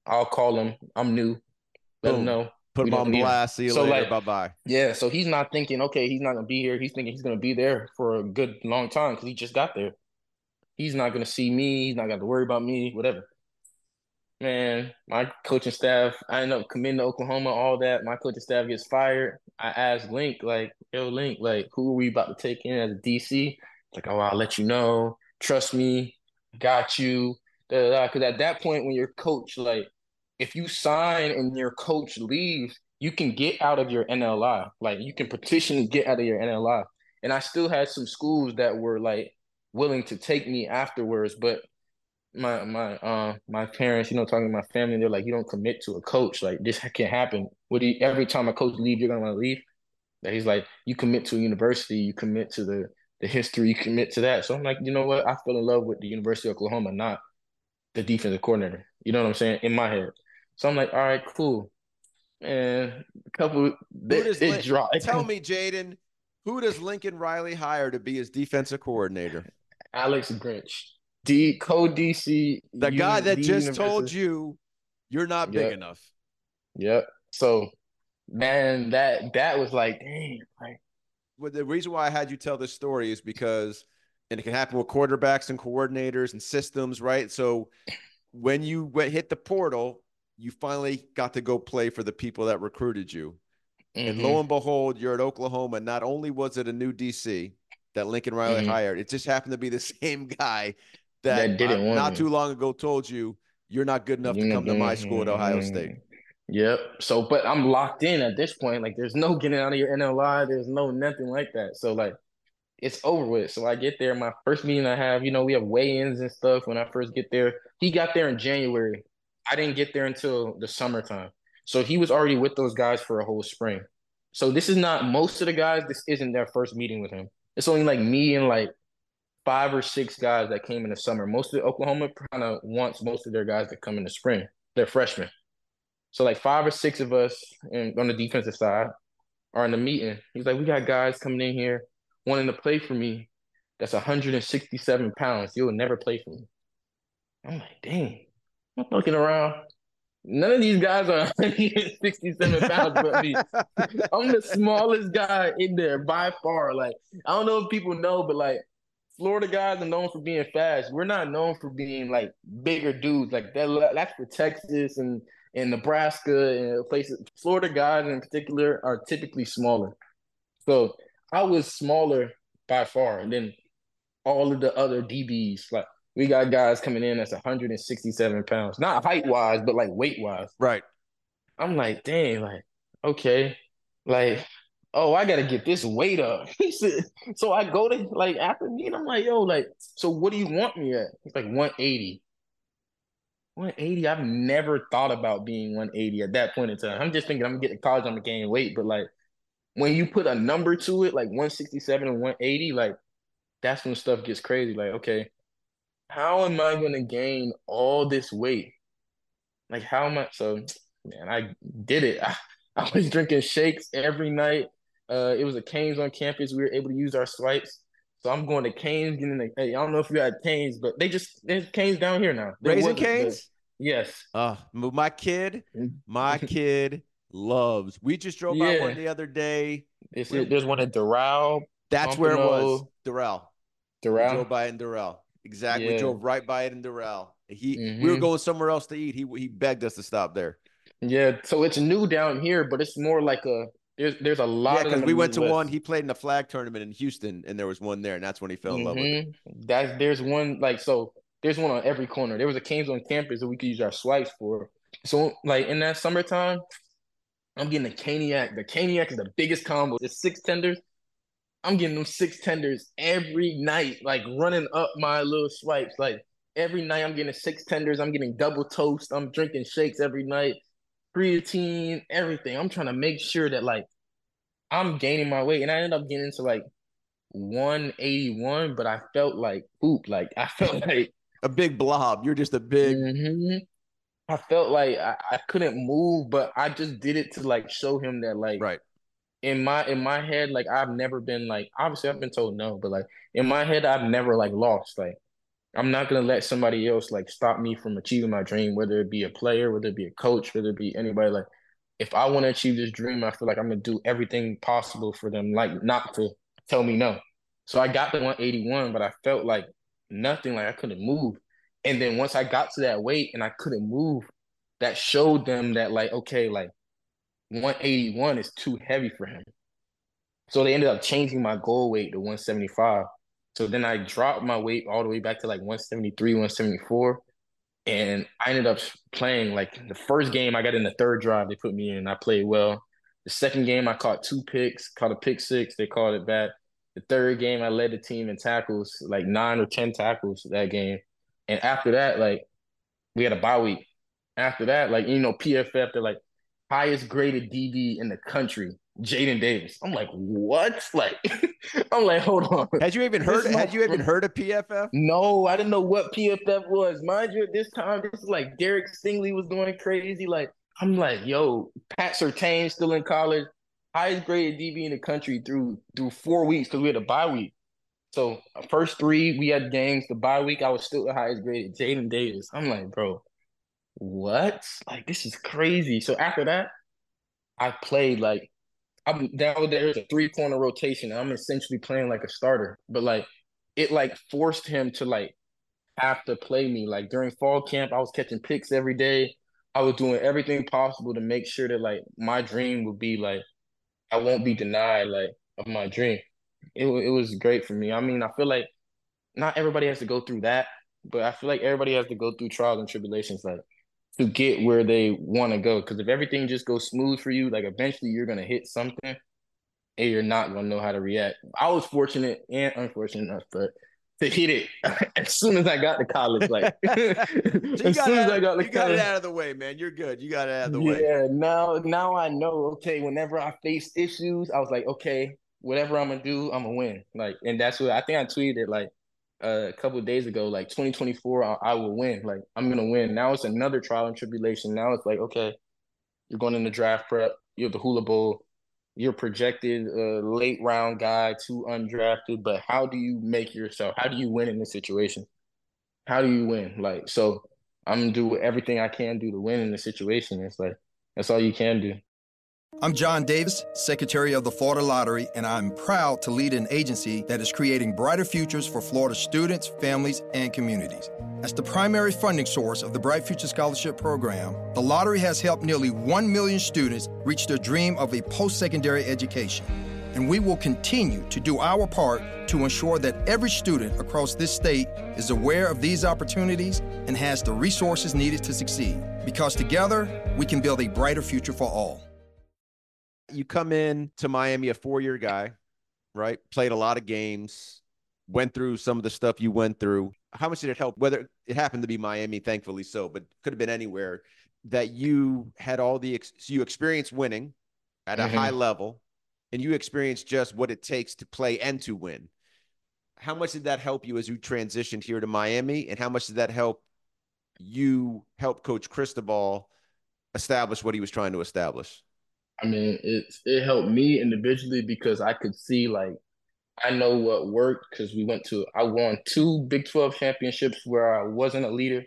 I'll call him. I'm new. Let Boom. him know. Put we him on blast. See you So, later. like- bye bye. Yeah, so he's not thinking, okay, he's not gonna be here. He's thinking he's gonna be there for a good long time because he just got there. He's not gonna see me. He's not gonna worry about me. Whatever. Man, my coaching staff. I end up committing to Oklahoma. All that. My coaching staff gets fired. I asked Link, like, yo, Link, like, who are we about to take in as a DC? Like, oh, I'll let you know. Trust me. Got you. Because at that point, when your coach, like, if you sign and your coach leaves, you can get out of your NLI. Like you can petition get out of your NLI. And I still had some schools that were like willing to take me afterwards, but my my uh my parents, you know, talking to my family, they're like, you don't commit to a coach. Like this can't happen. Would he every time a coach leave, you're gonna want to leave? That he's like, you commit to a university, you commit to the the history, you commit to that. So I'm like, you know what? I fell in love with the University of Oklahoma, not the defensive coordinator. You know what I'm saying? In my head. So I'm like, all right, cool. And a couple Who this, does this Lin- draw. Tell me, Jaden, who does Lincoln Riley hire to be his defensive coordinator? Alex Grinch. D co DC. The guy that just told you you're not big Yep. enough. Yep. So man, that that was like, dang, like Well, the reason why I had you tell this story is because, and it can happen with quarterbacks and coordinators and systems, right? So when you went hit the portal, you finally got to go play for the people that recruited you. And mhm. lo and behold, you're at Oklahoma. Not only was it a new DC that Lincoln Riley Mhm. hired, it just happened to be the same guy that, That didn't uh, not too long ago told you you're not good enough to You know, come to my school at Ohio mhm. State. Yep. So, but I'm locked in at this point. Like, there's no getting out of your NLI. There's no nothing like that. So, like, it's over with. So I get there. My first meeting I have, you know, we have weigh-ins and stuff. When I first get there, he got there in January. I didn't get there until the summertime. So he was already with those guys for a whole spring. So this is not most of the guys. This isn't their first meeting with him. It's only like me and like five or six guys that came in the summer. Most of Oklahoma kind of wants most of their guys to come in the spring. They're freshmen. So like five or six of us in, on the defensive side are in the meeting. He's like, we got guys coming in here wanting to play for me. That's 167 pounds. You'll never play for me. I'm like, dang. I'm looking around. None of these guys are 167 pounds but me. I'm the smallest guy in there by far. Like, I don't know if people know, but like Florida guys are known for being fast. We're not known for being like bigger dudes. Like that that's for Texas and, and Nebraska and places. Florida guys in particular are typically smaller. So I was smaller by far than all of the other DBs. Like we got guys coming in that's 167 pounds. Not height wise, but like weight wise. Right. I'm like, dang, like, okay, like, oh, I gotta get this weight up. He said, so I go to like after meet, I'm like, yo, like, so what do you want me at? He's like 180. 180. I've never thought about being 180 at that point in time. I'm just thinking I'm gonna get to college, I'm gonna gain weight, but like when you put a number to it, like 167 and 180, like that's when stuff gets crazy. Like, okay, how am I going to gain all this weight? Like, how am I? So, man, I did it. I, I was drinking shakes every night. Uh, it was a Canes on campus. We were able to use our swipes. So I'm going to Canes, getting the, hey, I don't know if you had Canes, but they just there's Canes down here now. There Raising Canes? Yes. Uh my kid, my kid loves. We just drove yeah. by one the other day. There's one at Doral. That's Pompano. where it was. Doral. Doral. Joe Biden Doral. Exactly. Yeah. Drove right by it in Doral. He mm-hmm. we were going somewhere else to eat. He he begged us to stop there. Yeah, so it's new down here, but it's more like a there's there's a lot. Yeah, because we went to one. He played in the flag tournament in Houston, and there was one there, and that's when he fell in mm-hmm. love with it. Mm-hmm. That's there's one like so. There's one on every corner. There was a Canes on campus that we could use our swipes for. So like in that summertime, I'm getting the Caniac. The Caniac is the biggest combo. It's six tenders. I'm getting them six tenders every night, like running up my little swipes. Like every night, I'm getting six tenders. I'm getting double toast. I'm drinking shakes every night creatine, everything. I'm trying to make sure that like I'm gaining my weight, and I ended up getting to like 181, but I felt like poop. Like I felt like a big blob. You're just a big. Mm-hmm. I felt like I, I couldn't move, but I just did it to like show him that like right in my in my head like I've never been like obviously I've been told no, but like in my head I've never like lost like I'm not gonna let somebody else like stop me from achieving my dream, whether it be a player, whether it be a coach, whether it be anybody. Like, if I want to achieve this dream, I feel like I'm gonna do everything possible for them, like not to tell me no. So I got the 181, but I felt like nothing, like I couldn't move. And then once I got to that weight and I couldn't move, that showed them that like, okay, like 181 is too heavy for him. So they ended up changing my goal weight to 175. So then I dropped my weight all the way back to like 173, 174. And I ended up playing like the first game I got in the third drive, they put me in. I played well. The second game I caught two picks, caught a pick six, they called it back. The third game I led the team in tackles, like nine or ten tackles that game. And after that, like we had a bye week. After that, like you know, PFF, they're like highest graded DB in the country. Jaden Davis. I'm like, what? Like, I'm like, hold on. Had you even heard? Had you even heard of PFF? No, I didn't know what PFF was. Mind you, at this time, this is like Derek Stingley was going crazy. Like, I'm like, yo, Pat Surtain still in college, highest graded DB in the country through through four weeks because we had a bye week. So first three we had games. The bye week, I was still the highest graded. Jaden Davis. I'm like, bro, what? Like, this is crazy. So after that, I played like I'm down there's a three corner rotation. I'm essentially playing like a starter, but like it like forced him to like have to play me. Like during fall camp, I was catching picks every day. I was doing everything possible to make sure that like my dream would be like I won't be denied like of my dream. It it was great for me. I mean, I feel like not everybody has to go through that, but I feel like everybody has to go through trials and tribulations. Like to get where they want to go. Because if everything just goes smooth for you, like eventually you're gonna hit something, and you're not gonna know how to react. I was fortunate and unfortunate enough, but to hit it as soon as I got to college. Like so as soon as I got to you college, got it out of the way, man. You're good. You got it out of the yeah, way. Yeah. Now, now I know. Okay, whenever I face issues, I was like, okay, whatever I'm gonna do, I'm gonna win. Like, and that's what I think I tweeted. Like, uh, a couple days ago, like 2024, I, I, will win. Like I'm gonna win. Now it's another trial and tribulation. Now it's like, okay, you're going in the draft prep. You're the Hula Bowl. You're projected a late round guy to undrafted. But how do you make yourself? How do you win in this situation? How do you win? Like so, I'm gonna do everything I can do to win in the situation. It's like that's all you can do. I'm John Davis, Secretary of the Florida Lottery, and I'm proud to lead an agency that is creating brighter futures for Florida students, families, and communities. As the primary funding source of the Bright Future Scholarship Program, the lottery has helped nearly 1 million students reach their dream of a post secondary education. And we will continue to do our part to ensure that every student across this state is aware of these opportunities and has the resources needed to succeed. Because together, we can build a brighter future for all you come in to Miami, a four year guy, right? Played a lot of games, went through some of the stuff you went through. How much did it help? Whether it happened to be Miami, thankfully so, but could have been anywhere that you had all the, ex- so you experienced winning at a mm-hmm. high level and you experienced just what it takes to play and to win. how much did that help you as you transitioned here to Miami, and how much did that help you help Coach Cristobal establish what he was trying to establish? I mean, it it helped me individually because I could see like I know what worked because we went to I won two Big Twelve championships where I wasn't a leader.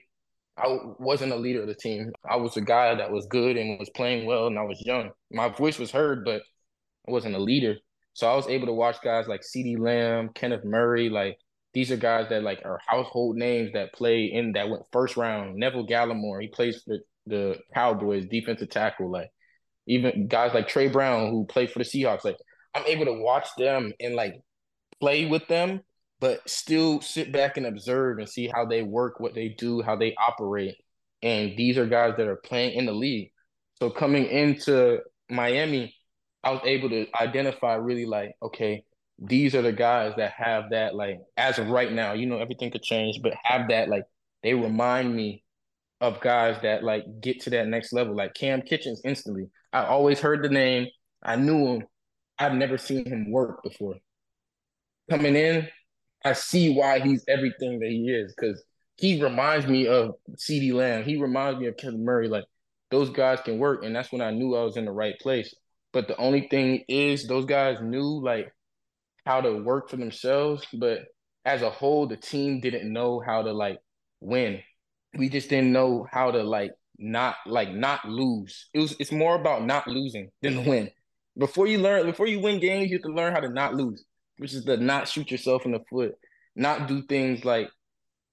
I wasn't a leader of the team. I was a guy that was good and was playing well, and I was young. My voice was heard, but I wasn't a leader. So I was able to watch guys like CeeDee Lamb, Kenneth Murray, like these are guys that like are household names that play in that went first round. Neville Gallimore, he plays for the Cowboys, defensive tackle. Like even guys like Tre Brown who played for the Seahawks. Like I'm able to watch them and like play with them, but still sit back and observe and see how they work, what they do, how they operate. And these are guys that are playing in the league. So coming into Miami, I was able to identify really like, okay, these are the guys that have that like as of right now, you know, everything could change, but have that like they remind me of guys that like get to that next level. Like Cam Kinchens instantly. I always heard the name. I knew him. I've never seen him work before. Coming in, I see why he's everything that he is because he reminds me of CeeDee Lamb. He reminds me of Kevin Murray. Like those guys can work, and that's when I knew I was in the right place. But the only thing is, those guys knew like how to work for themselves, but as a whole, the team didn't know how to like win. We just didn't know how to like not like not lose. It was it's more about not losing than the win. Before you learn, before you win games, you have to learn how to not lose, which is to not shoot yourself in the foot, not do things like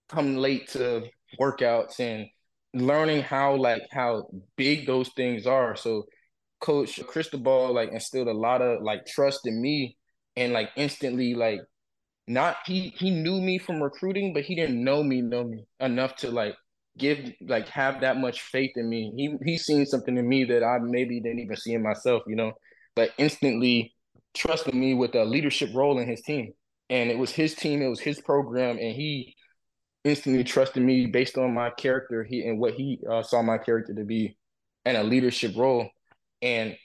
come late to workouts and learning how like how big those things are. So coach Cristobal like instilled a lot of like trust in me and like instantly like not he he knew me from recruiting, but he didn't know me know me enough to like give like have that much faith in me. He he's seen something in me that I maybe didn't even see in myself, you know. But instantly trusted me with a leadership role in his team. And it was his team, it was his program, and he instantly trusted me based on my character he and what he uh, saw my character to be and a leadership role and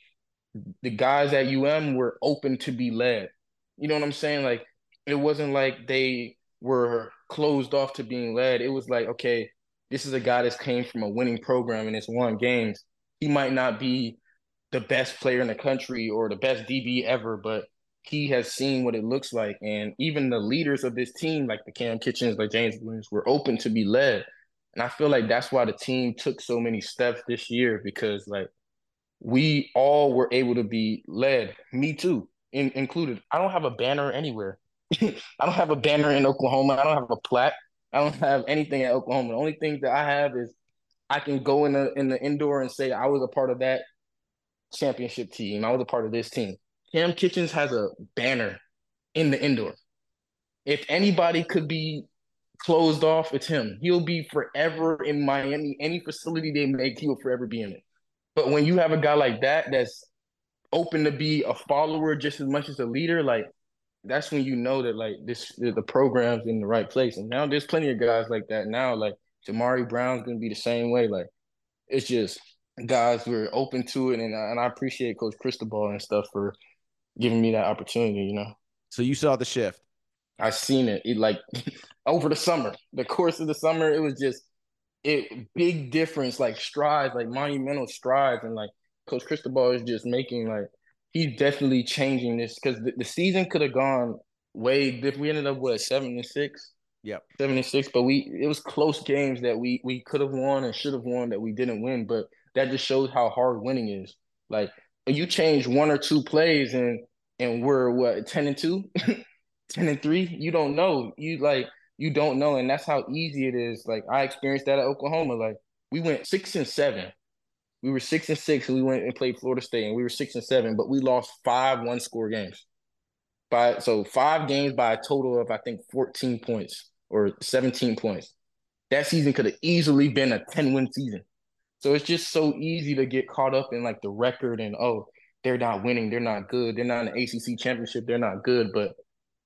the guys at UM were open to be led. You know what I'm saying? Like it wasn't like they were closed off to being led. It was like, okay, this is a guy that came from a winning program and it's won games. He might not be the best player in the country or the best DB ever, but he has seen what it looks like. And even the leaders of this team, like the Cam Kinchens, like James Williams, were open to be led. And I feel like that's why the team took so many steps this year because like we all were able to be led, me too, in, included. I don't have a banner anywhere. I don't have a banner in Oklahoma. I don't have a plaque. I don't have anything at Oklahoma. The only thing that I have is I can go in the in the indoor and say I was a part of that championship team. I was a part of this team. Cam Kinchens has a banner in the indoor. If anybody could be closed off, it's him. He'll be forever in Miami. Any facility they make, he will forever be in it. But when you have a guy like that that's open to be a follower just as much as a leader, like that's when you know that like this the program's in the right place. And now there's plenty of guys like that now. Like Damari Brown's gonna be the same way. Like it's just guys were open to it, and and I appreciate Coach Cristobal and stuff for giving me that opportunity. You know. So you saw the shift. I seen it. It like over the summer, the course of the summer, it was just it big difference, like strides, like monumental strides, and like Coach Cristobal is just making like he's definitely changing this because the, the season could have gone way different. We ended up with seven and six. Yep. Seven and six, but we it was close games that we we could have won and should have won that we didn't win. But that just shows how hard winning is. Like you change one or two plays and and we're what ten and two, 10 and three. You don't know. You like you don't know, and that's how easy it is. Like I experienced that at Oklahoma. Like we went six and seven. We were six and six, and we went and played Florida State, and we were six and seven, but we lost five one score games. By so five games by a total of I think fourteen points or seventeen points. That season could have easily been a ten win season. So it's just so easy to get caught up in like the record and oh they're not winning, they're not good, they're not in the ACC championship, they're not good, but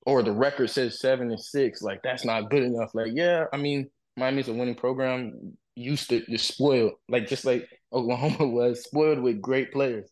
or the record says seven and six, like that's not good enough. Like, yeah, I mean, Miami's a winning program, used to just spoiled, like just like Oklahoma was spoiled with great players.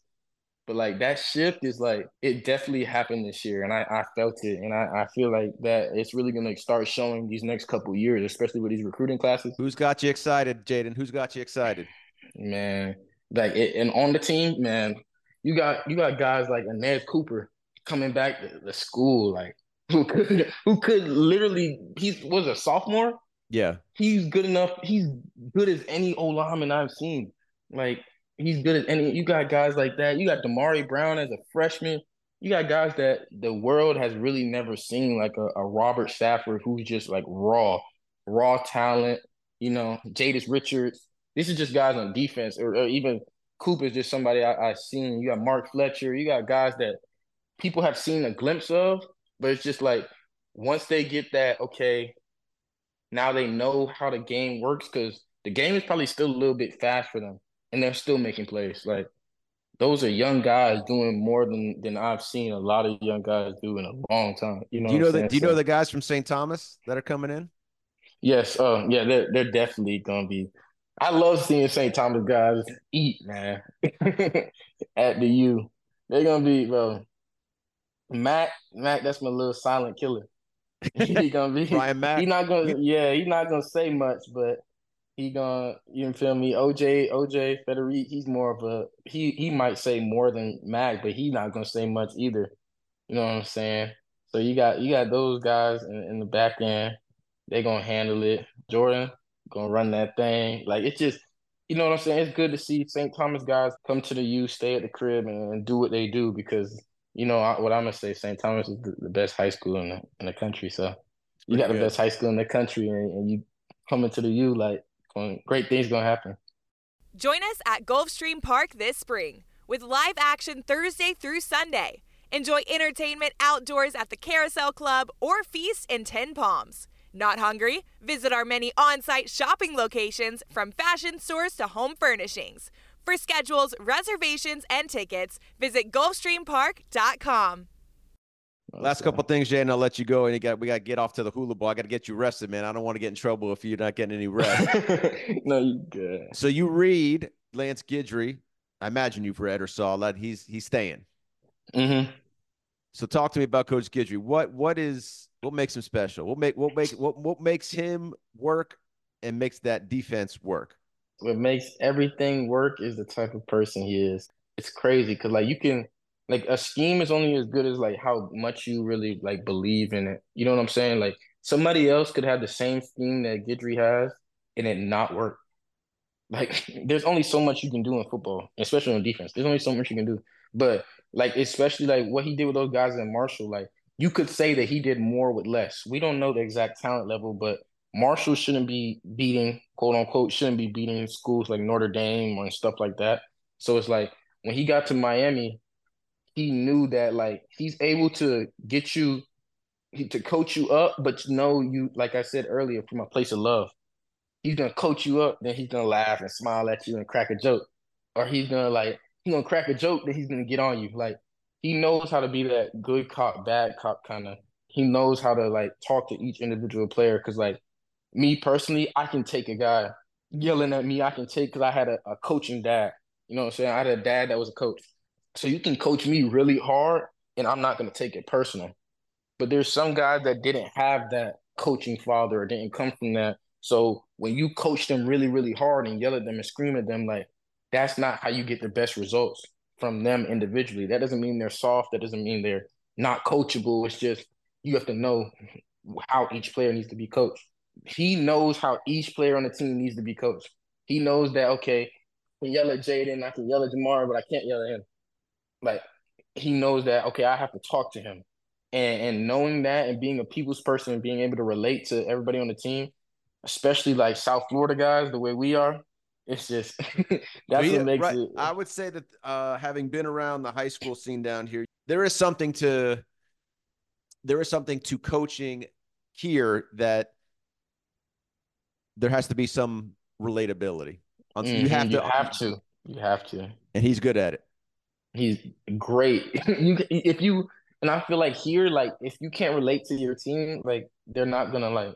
But like that shift is like it definitely happened this year, and I, I felt it, and I, I feel like that it's really gonna start showing these next couple years, especially with these recruiting classes. Who's got you excited, Jaden? Who's got you excited? Man, like it, and on the team, man, you got you got guys like Anez Cooper coming back to the school, like who could who could literally he was a sophomore. Yeah, he's good enough. He's good as any O lineman I've seen. Like he's good as any. You got guys like that. You got Damari Brown as a freshman. You got guys that the world has really never seen, like a, a Robert Stafford, who's just like raw, raw talent. You know, Jadais Richards. This is just guys on defense, or, or even Cooper is just somebody I, I've seen. You got Mark Fletcher. You got guys that people have seen a glimpse of, but it's just like once they get that, okay, now they know how the game works because the game is probably still a little bit fast for them and they're still making plays. Like those are young guys doing more than than I've seen a lot of young guys do in a long time. You know, do you know the, do you so, know the guys from St. Thomas that are coming in? Yes, uh, yeah, they're they're definitely gonna be. I love seeing St. Thomas guys eat, man. At the U, they're gonna be, bro. Mac, Mac, that's my little silent killer. he gonna be Brian Mac. He's not gonna, yeah, he's not gonna say much, but he gonna you feel me? OJ OJ Frederique, he's more of a he he might say more than Mac, but he's not gonna say much either. You know what I'm saying? So you got you got those guys in, in the back end. They gonna handle it. Jordan gonna run that thing. Like it's just you know what I'm saying? It's good to see St. Thomas guys come to the U, stay at the crib, and, and do what they do because you know what I'm gonna say. St. Thomas is the, the, best high school in the in the country. So you got the best high school in the country, and, and you coming to the U like great things gonna happen. Join us at Gulfstream Park this spring with live action Thursday through Sunday. Enjoy entertainment outdoors at the Carousel Club or feast in Ten Palms. Not hungry? Visit our many on site shopping locations from fashion stores to home furnishings. For schedules, reservations, and tickets, visit GulfstreamPark.com. Last couple things, Jay, and I'll let you go. And you got we got to get off to the Hula Bowl. I got to get you rested, man. I don't want to get in trouble if you're not getting any rest. no, you good. So you read Lance Guidry. I imagine you've read or saw that he's he's staying. Mm-hmm. So talk to me about Coach Guidry. What what is what makes him special? What make what make what what makes him work and makes that defense work? What makes everything work is the type of person he is. It's crazy because like you can like a scheme is only as good as like how much you really like believe in it. You know what I'm saying? Like somebody else could have the same scheme that Guidry has and it not work. Like there's only so much you can do in football, especially on defense. There's only so much you can do. But like especially like what he did with those guys in Marshall, like you could say that he did more with less. We don't know the exact talent level, but Marshall shouldn't be beating, quote unquote, shouldn't be beating schools like Notre Dame or stuff like that. So it's like when he got to Miami, he knew that like he's able to get you to coach you up, but you know you like I said earlier from a place of love. He's gonna coach you up, then he's gonna laugh and smile at you and crack a joke, or he's gonna like he's gonna crack a joke, that he's gonna get on you. Like he knows how to be that good cop, bad cop kind of. He knows how to like talk to each individual player because like me personally, I can take a guy yelling at me. I can take because I had a, a coaching dad. You know what I'm saying? I had a dad that was a coach. So you can coach me really hard and I'm not going to take it personal. But there's some guys that didn't have that coaching father or didn't come from that. So when you coach them really, really hard and yell at them and scream at them, like that's not how you get the best results from them individually. That doesn't mean they're soft. That doesn't mean they're not coachable. It's just you have to know how each player needs to be coached. He knows how each player on the team needs to be coached. He knows that okay, I can yell at Jaden, I can yell at Jamar, but I can't yell at him. Like he knows that okay, I have to talk to him, and and knowing that and being a people's person and being able to relate to everybody on the team, especially like South Florida guys, the way we are, it's just that's what makes right. it. I would say that uh, having been around the high school scene down here, there is something to there is something to coaching here that there has to be some relatability. Mm-hmm. You have to. You have to. You have to. And he's good at it. He's great. you if you and I feel like here, like if you can't relate to your team, like they're not gonna like.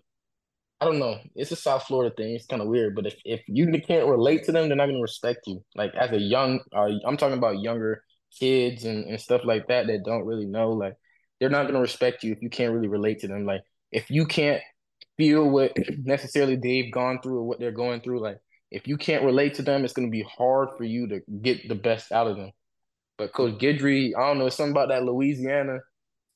I don't know. It's a South Florida thing. It's kind of weird, but if, if you can't relate to them, they're not gonna respect you. Like as a young, uh, I'm talking about younger kids and, and stuff like that that don't really know. Like they're not gonna respect you if you can't really relate to them. Like if you can't feel what necessarily they've gone through or what they're going through, like if you can't relate to them, it's gonna be hard for you to get the best out of them. But Coach Guidry, I don't know, something about that Louisiana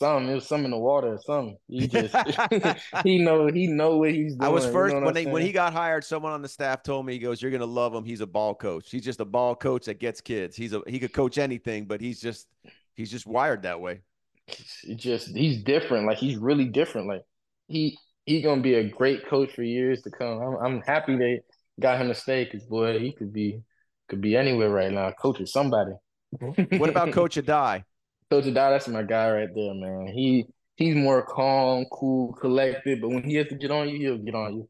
something. It was something in the water or something. He just he know he know what he's doing. I was first you know when they when he got hired. Someone on the staff told me he goes, "You're gonna love him. He's a ball coach. He's just a ball coach that gets kids. He's a he could coach anything, but he's just he's just wired that way. It's just he's different. Like he's really different. Like he he's gonna be a great coach for years to come. I'm, I'm happy they got him to stay because boy, he could be could be anywhere right now, coaching somebody. What about Coach Addae? Coach Addae, that's my guy right there, man. He he's more calm, cool, collected, but when he has to get on you, he'll get on you.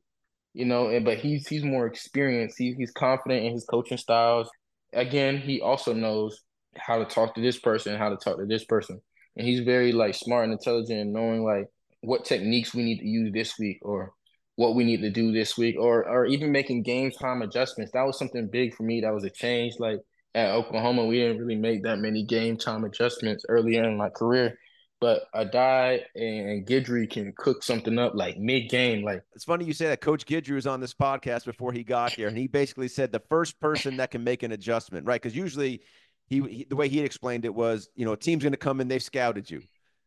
You know, and but he's he's more experienced. He's he's confident in his coaching styles. Again, he also knows how to talk to this person, how to talk to this person. And he's very like smart and intelligent and knowing like what techniques we need to use this week or what we need to do this week or or even making game time adjustments. That was something big for me. That was a change. Like at Oklahoma, we didn't really make that many game time adjustments earlier in my career. But Addae and Guidry can cook something up like mid game. Like it's funny you say that. Coach Guidry was on this podcast before he got here, and he basically said the first person that can make an adjustment, right? Because usually, he, he the way he explained it was, you know, a team's going to come in, they've scouted you,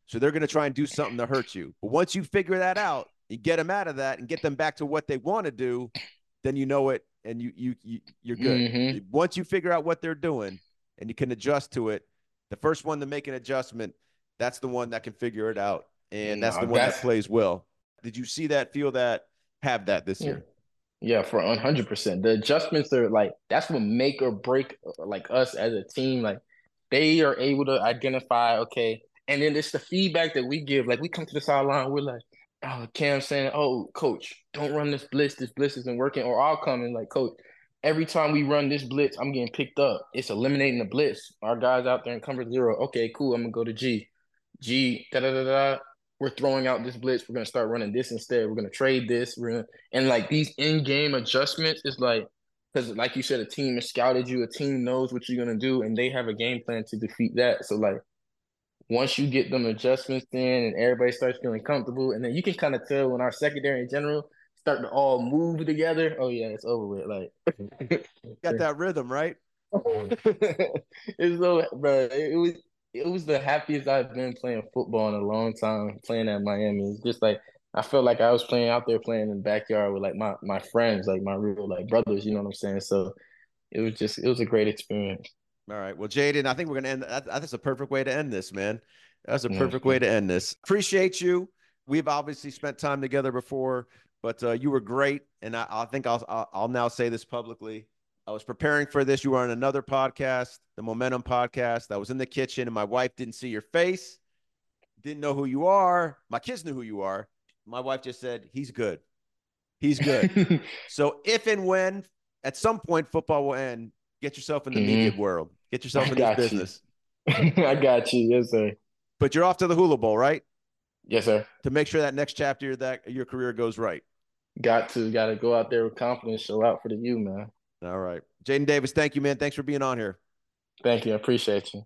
so they're going to try and do something to hurt you. But once you figure that out, you get them out of that and get them back to what they want to do, then you know it and you you, you you're good. Mm-hmm. Once you figure out what they're doing and you can adjust to it, the first one to make an adjustment, that's the one that can figure it out, and that's no, the one that's... that plays well. Did you see that? Feel that? Have that this yeah. year? Yeah, for one hundred percent. The adjustments are like that's what make or break like us as a team. Like they are able to identify, okay, and then it's the feedback that we give. Like we come to the sideline, we're like, oh, Cam saying, "Oh, coach, don't run this blitz. This blitz isn't working." Or I'll come and like, coach, every time we run this blitz, I'm getting picked up. It's eliminating the blitz. Our guys out there in cover zero. Okay, cool. I'm gonna go to G. G. Da da da da. We're throwing out this blitz. We're gonna start running this instead. We're gonna trade this. We're gonna and like these in-game adjustments is like because like you said, a team has scouted you. A team knows what you're gonna do, and they have a game plan to defeat that. So like once you get them adjustments in and everybody starts feeling comfortable, and then you can kind of tell when our secondary in general start to all move together. Oh yeah, it's over with. Like got that rhythm, right? it's so, bro. It was it was the happiest I've been playing football in a long time. Playing at Miami, it's just like I felt like I was playing out there, playing in the backyard with like my my friends, like my real like brothers. You know what I'm saying? So it was just it was a great experience. All right. Well, Jaden, I think we're going to end. That's a perfect way to end this, man. That's a perfect way to end this. Appreciate you. We've obviously spent time together before, but uh, you were great. And I, I think I'll, I'll now say this publicly. I was preparing for this. You were on another podcast, the Momentum podcast. I was in the kitchen and my wife didn't see your face, didn't know who you are. My kids knew who you are. My wife just said, he's good. He's good. so if and when at some point football will end, get yourself in the mm-hmm. media world. Get yourself in this business. I got you. Yes, sir. But you're off to the Hula Bowl, right? Yes, sir. To make sure that next chapter that your career goes right. Got to, got to go out there with confidence, show out for the U, man. All right. Jaden Davis, thank you, man. Thanks for being on here. Thank you. I appreciate you.